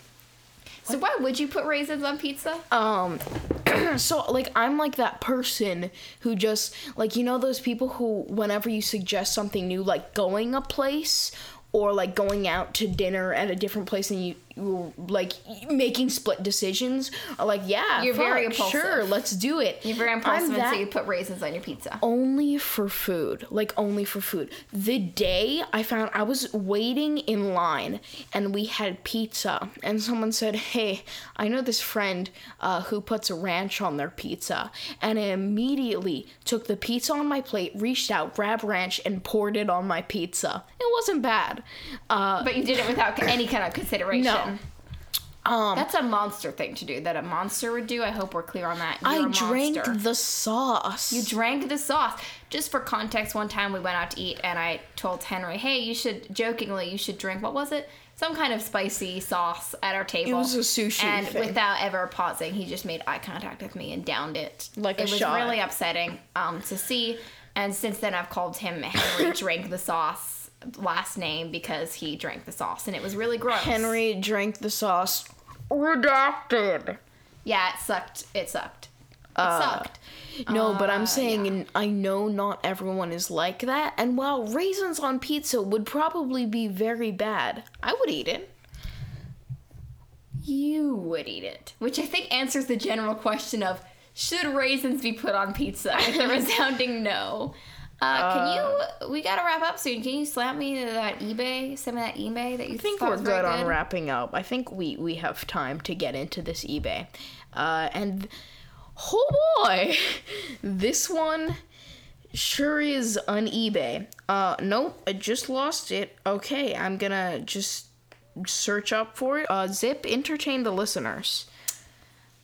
so why would you put raisins on pizza? um, so like I'm like that person who just like you know those people who whenever you suggest something new like going a place or like going out to dinner at a different place and you, like making split decisions are like yeah You're very impulsive. sure let's do it You're very impulsive, I'm so you put raisins on your pizza. only for food like only for food the day i found i was waiting in line and we had pizza and someone said hey i know this friend uh, who puts ranch on their pizza and i immediately took the pizza on my plate reached out grabbed ranch and poured it on my pizza it wasn't bad uh, But you did it without any kind of consideration. No. Um, That's a monster thing to do that a monster would do. I hope we're clear on that. You're i a drank the sauce You drank the sauce. Just for context, one time we went out to eat and I told Henry, hey, you should, jokingly, you should drink, what was it? Some kind of spicy sauce at our table. It was a sushi And thing. without ever pausing, he just made eye contact with me and downed it. Like a It was shot. really upsetting um, to see. And since then, I've called him Henry Drank the Sauce last name because he drank the sauce and it was really gross. henry drank the sauce redacted Yeah, it sucked. It sucked. It Uh, sucked. No, but Uh, I'm saying I know not everyone is like that, and while raisins on pizza would probably be very bad, I would eat it. You would eat it, which I think answers the general question of should raisins be put on pizza? With a resounding no. Uh, can you? We gotta wrap up soon. Can you slap me that eBay? Some of that eBay that you I think we're very good on wrapping up. I think we we have time to get into this eBay, uh, and oh boy, this one sure is on eBay. Uh, nope, I just lost it. Okay, I'm gonna just search up for it. Uh, Zip, entertain the listeners.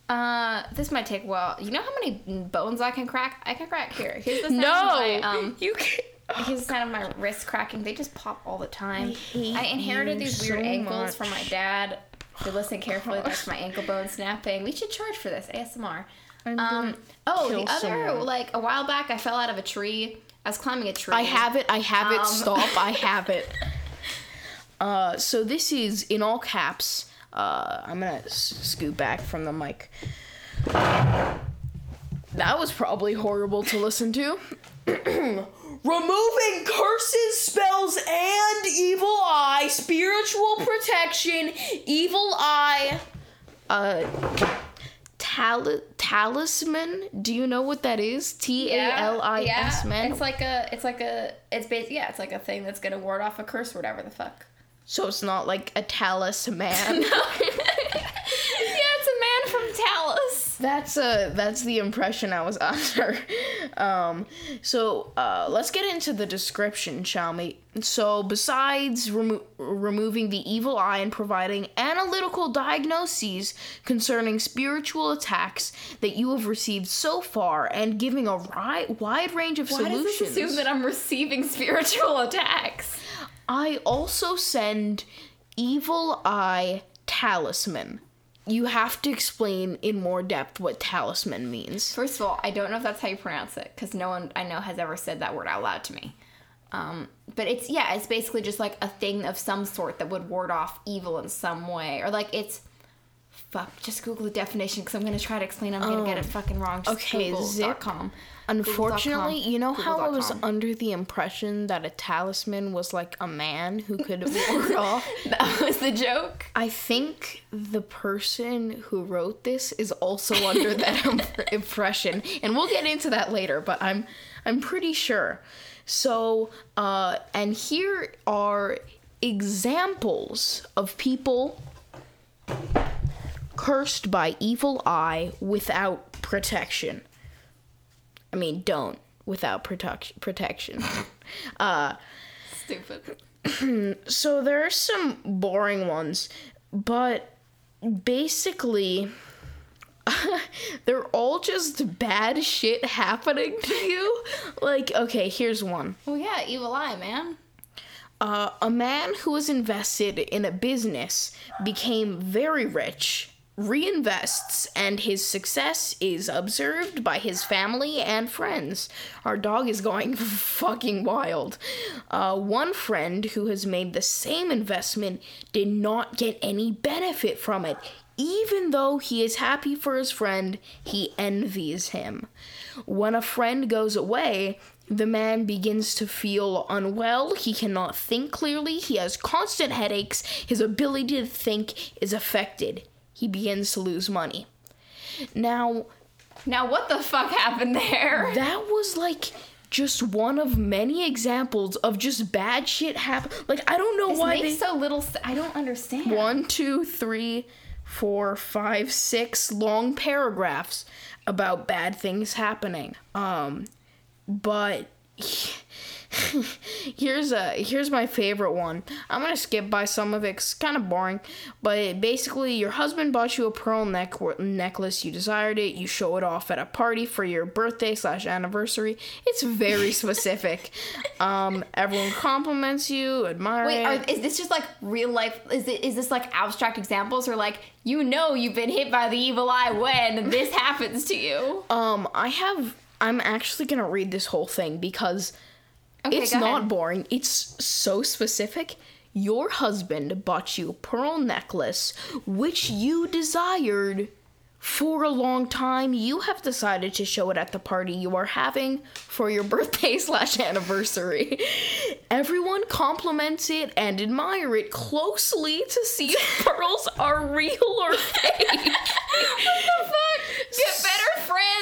Uh, this might take a while. You know how many bones I can crack? I can crack here. Here's the sound No, of my, um, you can't. Here's the sound of my wrist cracking. They just pop all the time. hate I inherited these weird so ankles much. from my dad. If you listen carefully, that's my ankle bone snapping. We should charge for this ASMR. Um. Oh, the other someone. like a while back, I fell out of a tree. I was climbing a tree. I have it. I have it. Um, Stop. I have it. Uh, so this is in all caps. Uh, I'm gonna s- scoot back from the mic. That was probably horrible to listen to. Removing curses, spells, and evil eye, spiritual protection, evil eye, uh, tal- talisman. Do you know what that is? T A L I S man. It's like a. It's like a. It's bas- Yeah, it's like a thing that's gonna ward off a curse or whatever the fuck. So it's not like a talisman. yeah, it's a man from Talus. that's uh that's the impression I was under. Um, so uh, let's get into the description, shall we? So besides remo- removing the evil eye and providing analytical diagnoses concerning spiritual attacks that you have received so far, and giving a ri- wide range of Why does solutions, this assume that I'm receiving spiritual attacks? I also send evil eye talisman. You have to explain in more depth what talisman means. First of all, I don't know if that's how you pronounce it because no one I know has ever said that word out loud to me. Um, but it's yeah, it's basically just like a thing of some sort that would ward off evil in some way, or like it's. Fuck, just Google the definition because I'm gonna try to explain. I'm gonna get it fucking wrong. Just okay, zip. Google.com. Unfortunately, you know how I was under the impression that a talisman was like a man who could ward off. That was the joke. I think the person who wrote this is also under that im- impression, and we'll get into that later. But I'm I'm pretty sure. So, uh, and here are examples of people cursed by evil eye without protection. I mean, don't without protect- protection. uh, Stupid. so there are some boring ones, but basically they're all just bad shit happening to you. Like, okay, here's one. Well, yeah, evil eye, man. Uh, a man who was invested in a business became very rich, reinvests, and his success is observed by his family and friends. Our dog is going fucking wild. Uh, one friend who has made the same investment did not get any benefit from it. Even though he is happy for his friend, he envies him. When a friend goes away, the man begins to feel unwell. He cannot think clearly. He has constant headaches. His ability to think is affected. He begins to lose money. Now, Now, what the fuck happened there? that was like just one of many examples of just bad shit happen. Like I don't know This why makes they so little. I don't understand. one, two, three, four, five, six long paragraphs about bad things happening. Um, but here's a here's my favorite one. I'm gonna skip by some of it. It's kind of boring, but basically, your husband bought you a pearl neck necklace. You desired it. You show it off at a party for your birthday slash anniversary. It's very specific. um, everyone compliments you, admire Wait, it. are, is this just like real life? Is it is this like abstract examples or like you know you've been hit by the evil eye when this happens to you? Um, I have. I'm actually gonna read this whole thing because Okay, it's not ahead. boring. It's so specific. Your husband bought you a pearl necklace, which you desired for a long time. You have decided to show it at the party you are having for your birthday slash anniversary. Everyone compliments it and admire it closely to see if pearls are real or fake. What the fuck? Get better friends.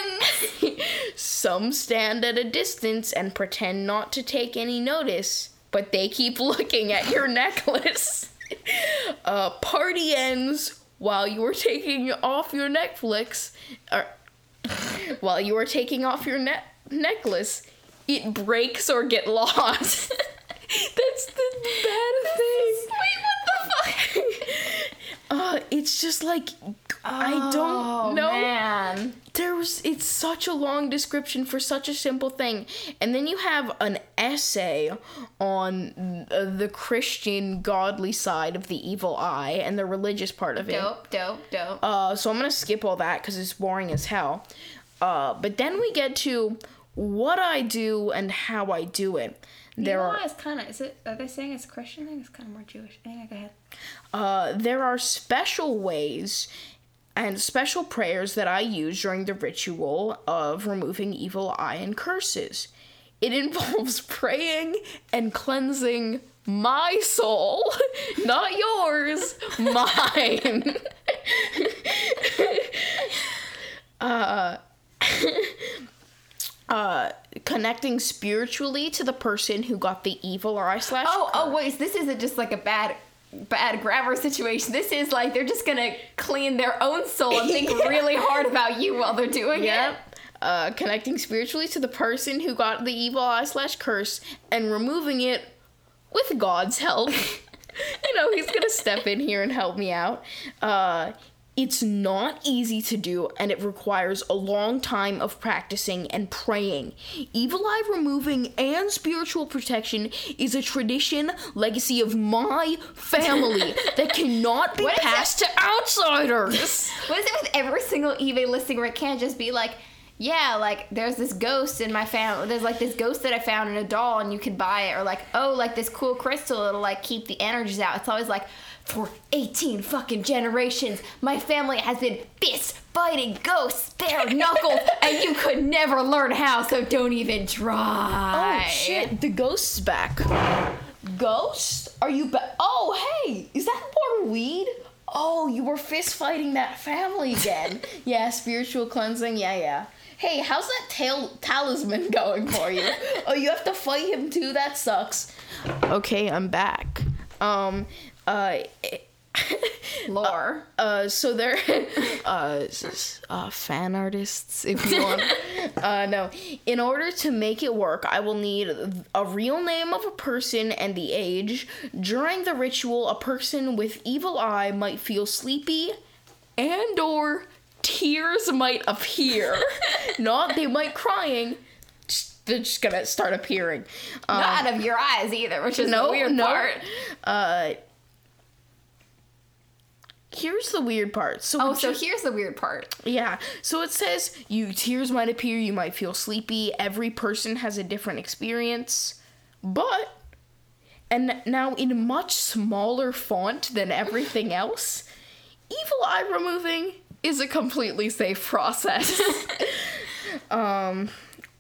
Some stand at a distance and pretend not to take any notice, but they keep looking at your necklace. uh, party ends while you are taking off your Netflix, or while you are taking off your ne- necklace, it breaks or get lost. That's the bad thing. Wait, what the fuck? Uh, it's just like I Oh, don't know. Man. there was it's such a long description for such a simple thing and then you have an essay on the christian godly side of the evil eye and the religious part of it Dope, dope, dope. uh, so i'm gonna skip all that because it's boring as hell uh, but then we get to what i do and how i do it there are kind of. Is it? Are they saying it's Christian thing? It's kind of more Jewish. Go ahead. Uh, there are special ways and special prayers that I use during the ritual of removing evil eye and curses. It involves praying and cleansing my soul, not yours, mine. uh, uh, connecting spiritually to the person who got the evil eye slash Oh, oh, wait. This isn't just like a bad, bad grabber situation. This is like they're just gonna clean their own soul and think Yeah. really hard about you while they're doing it. Yep. Uh, connecting spiritually to the person who got the evil eye slash curse and removing it with God's help. you know, he's gonna step in here and help me out. Uh, it's not easy to do and it requires a long time of practicing and praying. Evil eye removing and spiritual protection is a tradition, legacy of my family that cannot be passed to outsiders. What is it with every single eBay listing where it can't just be like, yeah, like there's this ghost in my family. There's like this ghost that I found in a doll and you can buy it, or like, oh, like this cool crystal, it'll like keep the energies out. It's always like, for 18 fucking generations, my family has been fist fighting ghosts, bare knuckles, and you could never learn how, so don't even try. Oh shit, the ghost's back. Ghost? Are you back? Oh hey, is that more weed? Oh, you were fist fighting that family again. yeah, spiritual cleansing. Yeah, yeah. Hey, how's that tail talisman going for you? oh, you have to fight him too. That sucks. Okay, I'm back. Um, uh. Lore. Uh, so they're uh, uh, fan artists, if you want. uh, no, in order to make it work, I will need a real name of a person and the age. During the ritual, a person with evil eye might feel sleepy, and or tears might appear. Not they might crying. They're just gonna start appearing. Um, Not out of your eyes either, which is no, the weird no. part. Uh, here's the weird part. So Oh, so here's the weird part. Yeah. So it says you tears might appear, you might feel sleepy. Every person has a different experience. But and now in much smaller font than everything else, evil eye removing is a completely safe process. um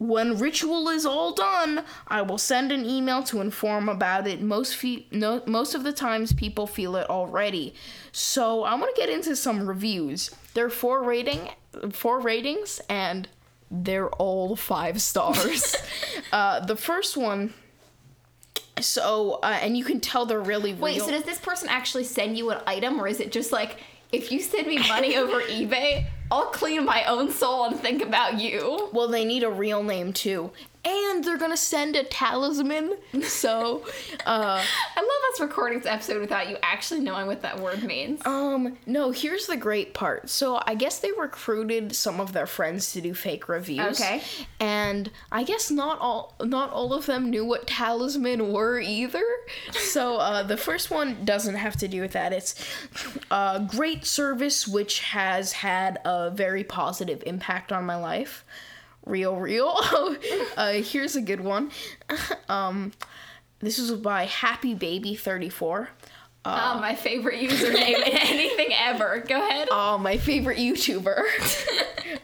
When ritual is all done, I will send an email to inform about it. Most fe- no, most of the times people feel it already. So I want to get into some reviews. There are four rating, four ratings, and they're all five stars. uh, the first one. So uh, and you can tell they're really Wait, so does this person actually send you an item, or is it just like if you send me money over eBay, I'll clean my own soul and think about you? Well, they need a real name too. And they're gonna send a talisman. So, uh, I love us recording this episode without you actually knowing what that word means. um, no, here's the great part. So, I guess they recruited some of their friends to do fake reviews. Okay. And I guess not all not all of them knew what talisman were either. So, uh, the first one doesn't have to do with that. It's a great service which has had a very positive impact on my life. Real, real. uh, here's a good one. um, this is by Happy Baby 34. oh, my favorite username in anything ever. Go ahead. Oh, my favorite YouTuber.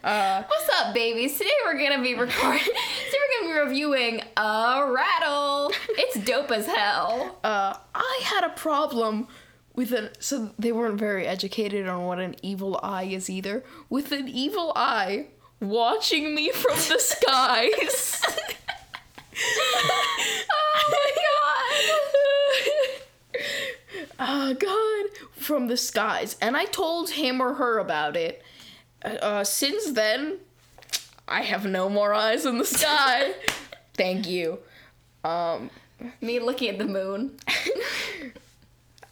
uh, What's up, babies? Today we're gonna be recording. Today we're gonna be reviewing a rattle. It's dope as hell. uh, I had a problem with an. So they weren't very educated on what an evil eye is either. With an evil eye watching me from the skies. oh my god! oh god from the skies and i told him or her about it uh, since then i have no more eyes in the sky thank you um. Me looking at the moon.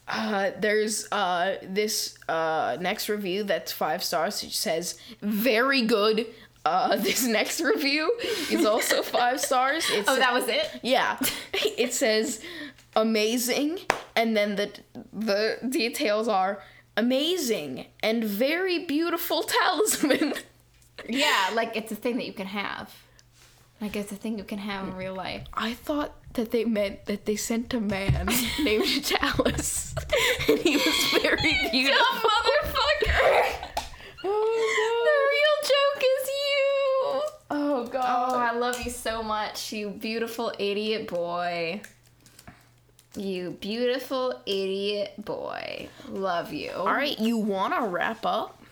uh there's uh this uh next review that's five stars it says very good uh this next review is also five stars it's Oh, that was it. Yeah. It says amazing and then the the details are amazing and very beautiful talisman. Yeah, like it's a thing that you can have. Like it's a thing you can have in real life. I thought that they meant that they sent a man named Chalice and he was very beautiful. Dumb motherfucker! The Oh, real joke is you. no. oh Oh, god. I love you so much, you beautiful idiot boy. You beautiful idiot boy. Love you. All right, you want to wrap up?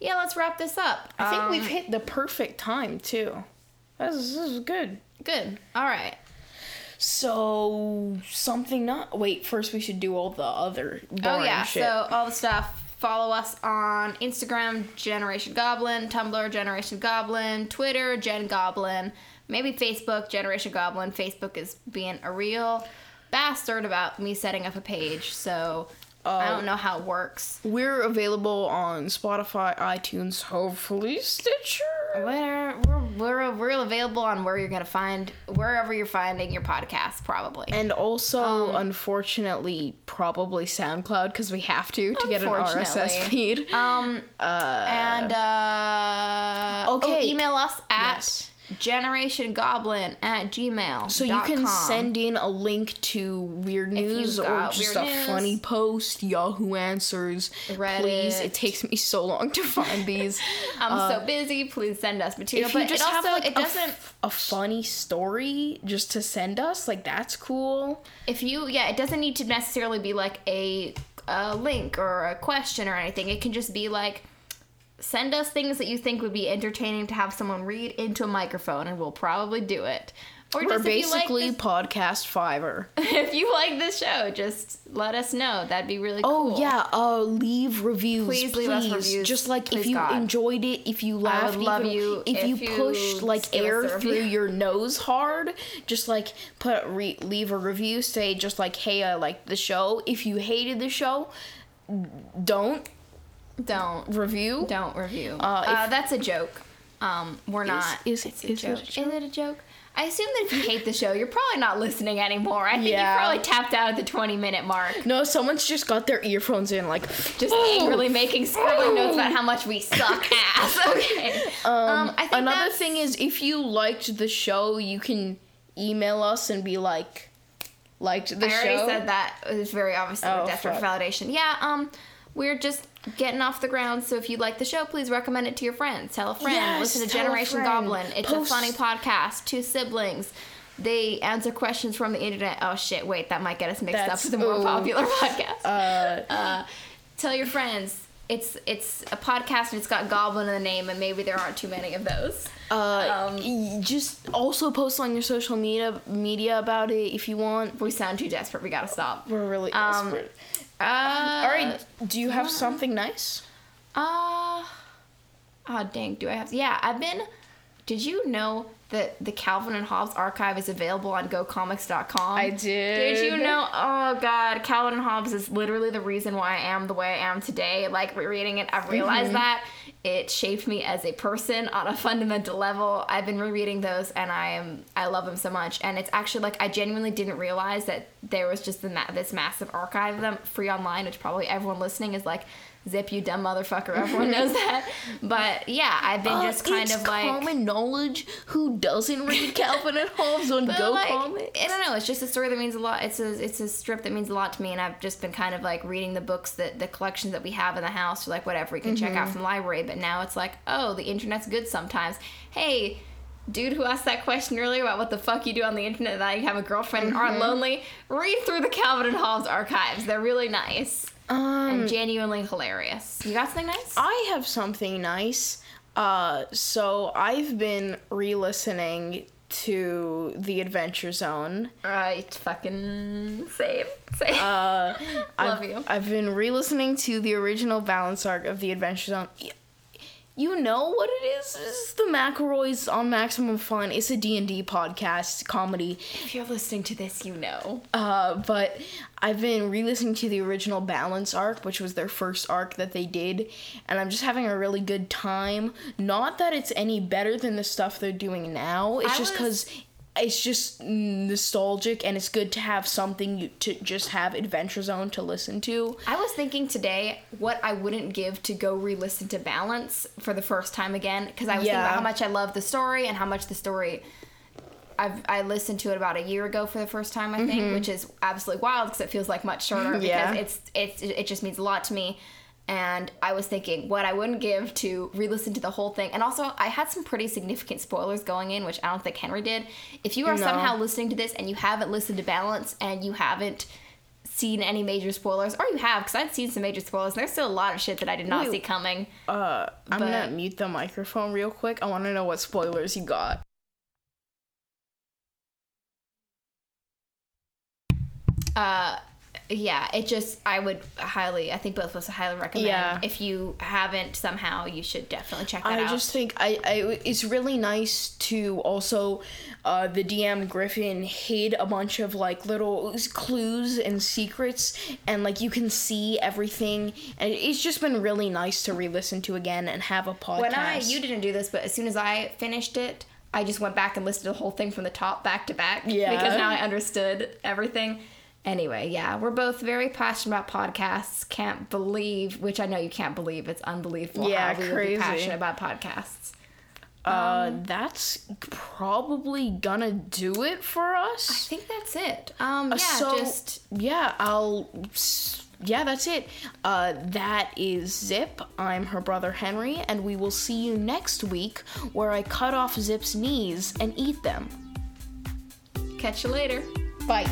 Yeah, let's wrap this up. I think Um, we've hit the perfect time too. This this is good. good. All right. So something not wait. First, we should do all the other. Oh yeah, shit. so all the stuff. Follow us on Instagram, Generation Goblin, Tumblr, Generation Goblin, Twitter, Gen Goblin, maybe Facebook, Generation Goblin. Facebook is being a real bastard about me setting up a page, so I Oh. don't know how it works. We're available on Spotify, iTunes, hopefully Stitcher. We're, we're, we're, we're available on where you're gonna find wherever you're finding your podcast, probably. And also, Um, unfortunately, probably SoundCloud because we have to to get an RSS feed. Um, and uh, Okay. oh, email us at Yes. Generationgoblin at gmail. So you can send in a link to weird news or just a news. funny post, Yahoo Answers. Please, Reddit. it takes me so long to find these. I'm so uh, busy. Please send us material. if you but just it also have like it a doesn't. f- a funny story just to send us, like that's cool. if you yeah, it doesn't need to necessarily be like a, a link or a question or anything. It can just be like. Send us things that you think would be entertaining to have someone read into a microphone, and we'll probably do it. Or We're just if like basically this- podcast Fiverr. if you like this show, just let us know. That'd be really Oh cool. yeah, uh, leave reviews. Please Please, leave us reviews. Just like if you God. enjoyed it, if you laughed, even- you if, if you you pushed like air through your nose hard, just like put re- leave a review. Say just like, hey, I liked the show. If you hated the show, don't Don't review. don't review. Uh, Uh, that's a joke. Um, we're not. is- it's a is it a joke. joke? Is it a joke? I assume that if you hate the show, you're probably not listening anymore. I think Yeah. you probably tapped out at the 20 minute mark. No, someone's just got their earphones in, like Just "Oh, angrily making scribbling notes about how much we suck ass. Okay. Um, I think Another thing is, if you liked the show, you can email us and be like, liked the show. I already said that. It was very obviously Oh, desperate fuck. for validation. Yeah, um, we're just getting off the ground. So if you like the show, please recommend it to your friends. Tell a friend. Yes, Listen to Generation. Goblin. It's Post- a funny podcast. Two siblings. They answer questions from the internet. Oh shit! Wait, that might get us mixed That's- up with a more ooh. popular podcast. Uh, Uh, tell your friends. It's it's a podcast and it's got Goblin in the name, and maybe there aren't too many of those. uh, Um, just also post on your social media media about it if you want. We sound too desperate, we gotta stop. We're really Um, desperate. Uh, All right, do you have something nice? Uh, oh dang, do I have? Yeah, I've been. Did you know that the Calvin and Hobbes archive is available on GoComics.com? I did. Did you know? Oh god, Calvin and Hobbes is literally the reason why I am the way I am today. Like rereading it, I've realized Mm-hmm. that it shaped me as a person on a fundamental level. I've been rereading those, and I am I love them so much. And it's actually like I genuinely didn't realize that there was just the this massive archive of them free online, which probably everyone listening is like. Zip, you dumb motherfucker. Everyone knows that. But yeah, I've been Uh, just kind of like. common knowledge. Who doesn't read Calvin and Hobbes on Go like, Comics? I don't know. It's just a story that means a lot. It's a it's a strip that means a lot to me, and I've just been kind of like reading the books that the collections that we have in the house, or like whatever we can check Mm-hmm. out from the library. But now it's like, oh, the internet's good sometimes. Hey. Dude who asked that question earlier about what the fuck you do on the internet now you have a girlfriend and Mm-hmm. aren't lonely, read through the Calvin and Hobbes archives. They're really nice Um, and genuinely hilarious. You got something nice? I have something nice. Uh, so I've been re-listening to The Adventure Zone. Right, fucking same, same. Uh, Love I've, you. I've been re-listening to the original balance arc of The Adventure Zone. You know what it is? It's the McElroys on Maximum Fun. It's a D&D podcast, comedy. if you're listening to this, you know. Uh, but I've been re-listening to the original Balance arc, which was their first arc that they did, and I'm just having a really good time. Not that it's any better than the stuff they're doing now. It's I just was- because it's just nostalgic, and it's good to have something you, to just have Adventure Zone to listen to. I was thinking today what I wouldn't give to go re-listen to Balance for the first time again because I was thinking about how much I love the story and how much the story. I've I listened to it about a year ago for the first time I think, which is absolutely wild because it feels like much shorter Mm-hmm. Yeah. because it's it's it just means a lot to me. And I was thinking what I wouldn't give to re-listen to the whole thing. And also, I had some pretty significant spoilers going in, which I don't think Henry did. If you are No. somehow listening to this and you haven't listened to Balance and you haven't seen any major spoilers, or you have, because I've seen some major spoilers. And there's still a lot of shit that I did not Wait. see coming. Uh, I'm But- gonna mute the microphone real quick. I want to know what spoilers you got. Uh, yeah, it just I would highly, I think both of us highly recommend. Yeah. If you haven't somehow, you should definitely check that I out. I just think I, I it's really nice to also uh, the DM Griffin hid a bunch of like little clues and secrets and like you can see everything and it's just been really nice to re-listen to again and have a podcast. when I you didn't do this, but as soon as I finished it, I just went back and listened to the whole thing from the top back to back. Yeah. Because now I understood everything. Anyway, yeah, we're both very passionate about podcasts. Can't believe, which I know you can't believe, it's unbelievable Yeah, how we crazy. passionate about podcasts. uh that's probably gonna do it for us. I think that's it. Um, yeah, so just yeah, I'll yeah, that's it. Uh, that is Zip. I'm her brother Henry, and we will see you next week where I cut off Zip's knees and eat them. catch you later. Bye.